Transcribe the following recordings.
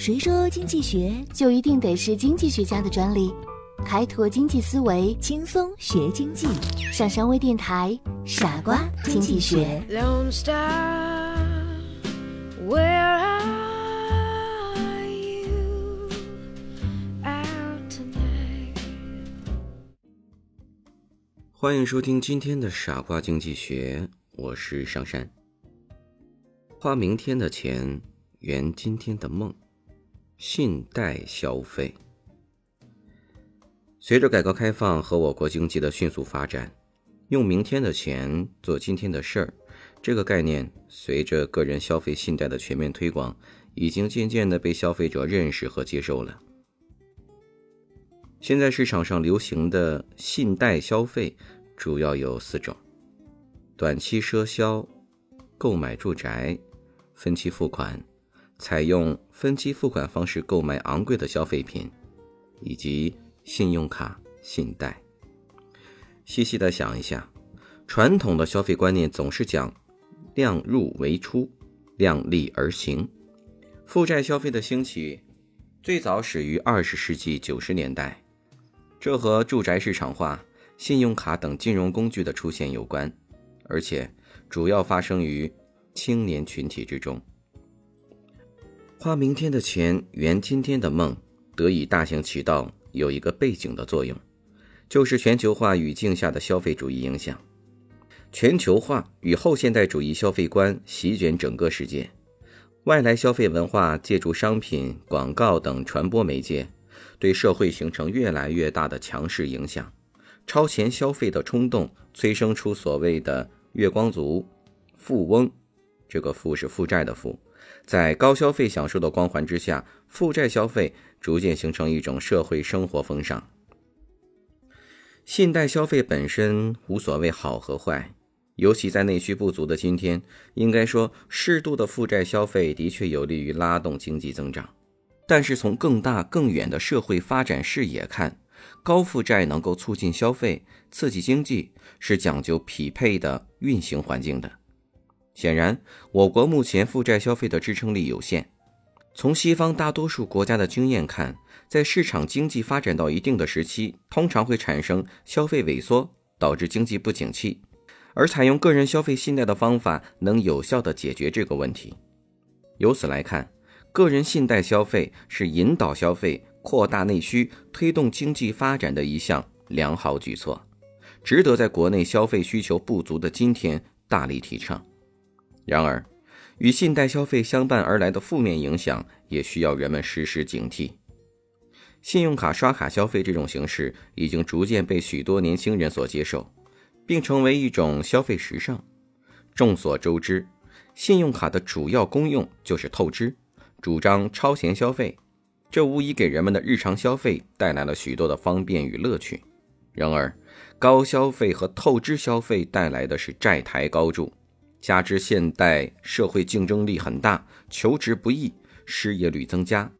谁说经济学就一定得是经济学家的专利？开拓经济思维，轻松学经济？上山微电台，傻瓜经济学。欢迎收听今天的傻瓜经济学，我是上山。花明天的钱，圆今天的梦。信贷消费，随着改革开放和我国经济的迅速发展，用明天的钱做今天的事儿，这个概念随着个人消费信贷的全面推广，已经渐渐的被消费者认识和接受了。现在市场上流行的信贷消费主要有四种：短期赊销、购买住宅、分期付款。采用分期付款方式购买昂贵的消费品，以及信用卡、信贷。细细的想一下，传统的消费观念总是讲量入为出、量力而行。负债消费的兴起，最早始于二十世纪九十年代，这和住宅市场化、信用卡等金融工具的出现有关，而且主要发生于青年群体之中。花明天的钱，圆今天的梦，得以大行其道，有一个背景的作用，就是全球化语境下的消费主义影响。全球化与后现代主义消费观席卷整个世界，外来消费文化借助商品、广告等传播媒介，对社会形成越来越大的强势影响。超前消费的冲动催生出所谓的“月光族”、富翁，这个“富”是负债的“富”。在高消费享受的光环之下，负债消费逐渐形成一种社会生活风尚。信贷消费本身无所谓好和坏，尤其在内需不足的今天，应该说适度的负债消费的确有利于拉动经济增长。但是从更大更远的社会发展视野看，高负债能够促进消费、刺激经济，是讲究匹配的运行环境的。显然，我国目前负债消费的支撑力有限。从西方大多数国家的经验看，在市场经济发展到一定的时期，通常会产生消费萎缩，导致经济不景气。而采用个人消费信贷的方法，能有效地解决这个问题。由此来看，个人信贷消费是引导消费、扩大内需、推动经济发展的一项良好举措，值得在国内消费需求不足的今天大力提倡。然而，与信贷消费相伴而来的负面影响，也需要人们时时警惕。信用卡刷卡消费这种形式已经逐渐被许多年轻人所接受，并成为一种消费时尚。众所周知，信用卡的主要功用就是透支，主张超前消费，这无疑给人们的日常消费带来了许多的方便与乐趣。然而，高消费和透支消费带来的是债台高筑。加之现代社会竞争力很大，求职不易，失业率增加，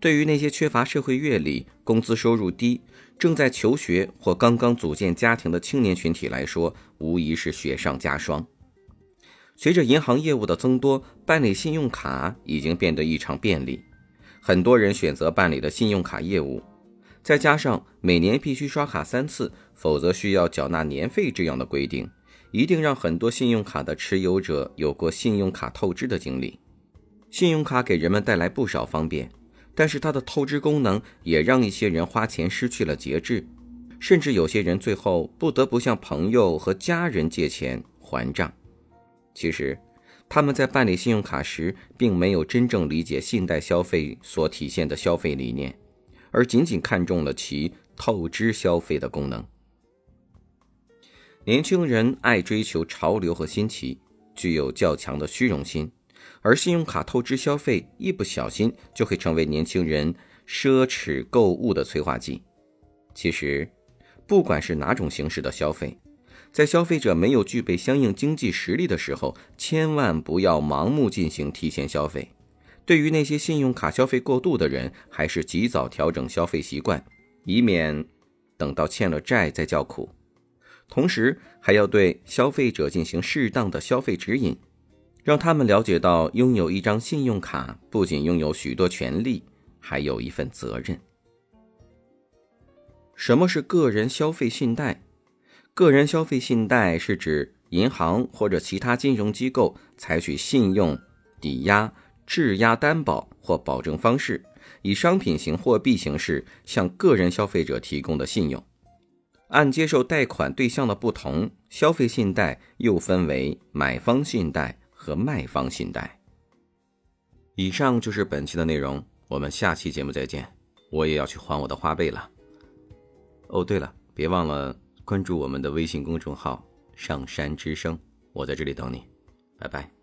对于那些缺乏社会阅历、工资收入低、正在求学或刚刚组建家庭的青年群体来说，无疑是雪上加霜。随着银行业务的增多，办理信用卡已经变得异常便利，很多人选择办理的信用卡业务，再加上每年必须刷卡三次，否则需要缴纳年费这样的规定。一定让很多信用卡的持有者有过信用卡透支的经历。信用卡给人们带来不少方便，但是它的透支功能也让一些人花钱失去了节制，甚至有些人最后不得不向朋友和家人借钱还账。其实，他们在办理信用卡时，并没有真正理解信贷消费所体现的消费理念，而仅仅看中了其透支消费的功能。年轻人爱追求潮流和新奇，具有较强的虚荣心，而信用卡透支消费一不小心就会成为年轻人奢侈购物的催化剂。其实，不管是哪种形式的消费，在消费者没有具备相应经济实力的时候，千万不要盲目进行提前消费。对于那些信用卡消费过度的人，还是及早调整消费习惯，以免等到欠了债再叫苦。同时，还要对消费者进行适当的消费指引，让他们了解到，拥有一张信用卡不仅拥有许多权利，还有一份责任。什么是个人消费信贷？个人消费信贷是指银行或者其他金融机构采取信用抵押、质押担保或保证方式，以商品型货币形式向个人消费者提供的信用。按接受贷款对象的不同，消费信贷又分为买方信贷。和卖方信贷。以上就是本期的内容，我们下期节目再见。我也要去还我的花呗了。哦，对了，别忘了关注我们的微信公众号“上山之声”，我在这里等你，拜拜。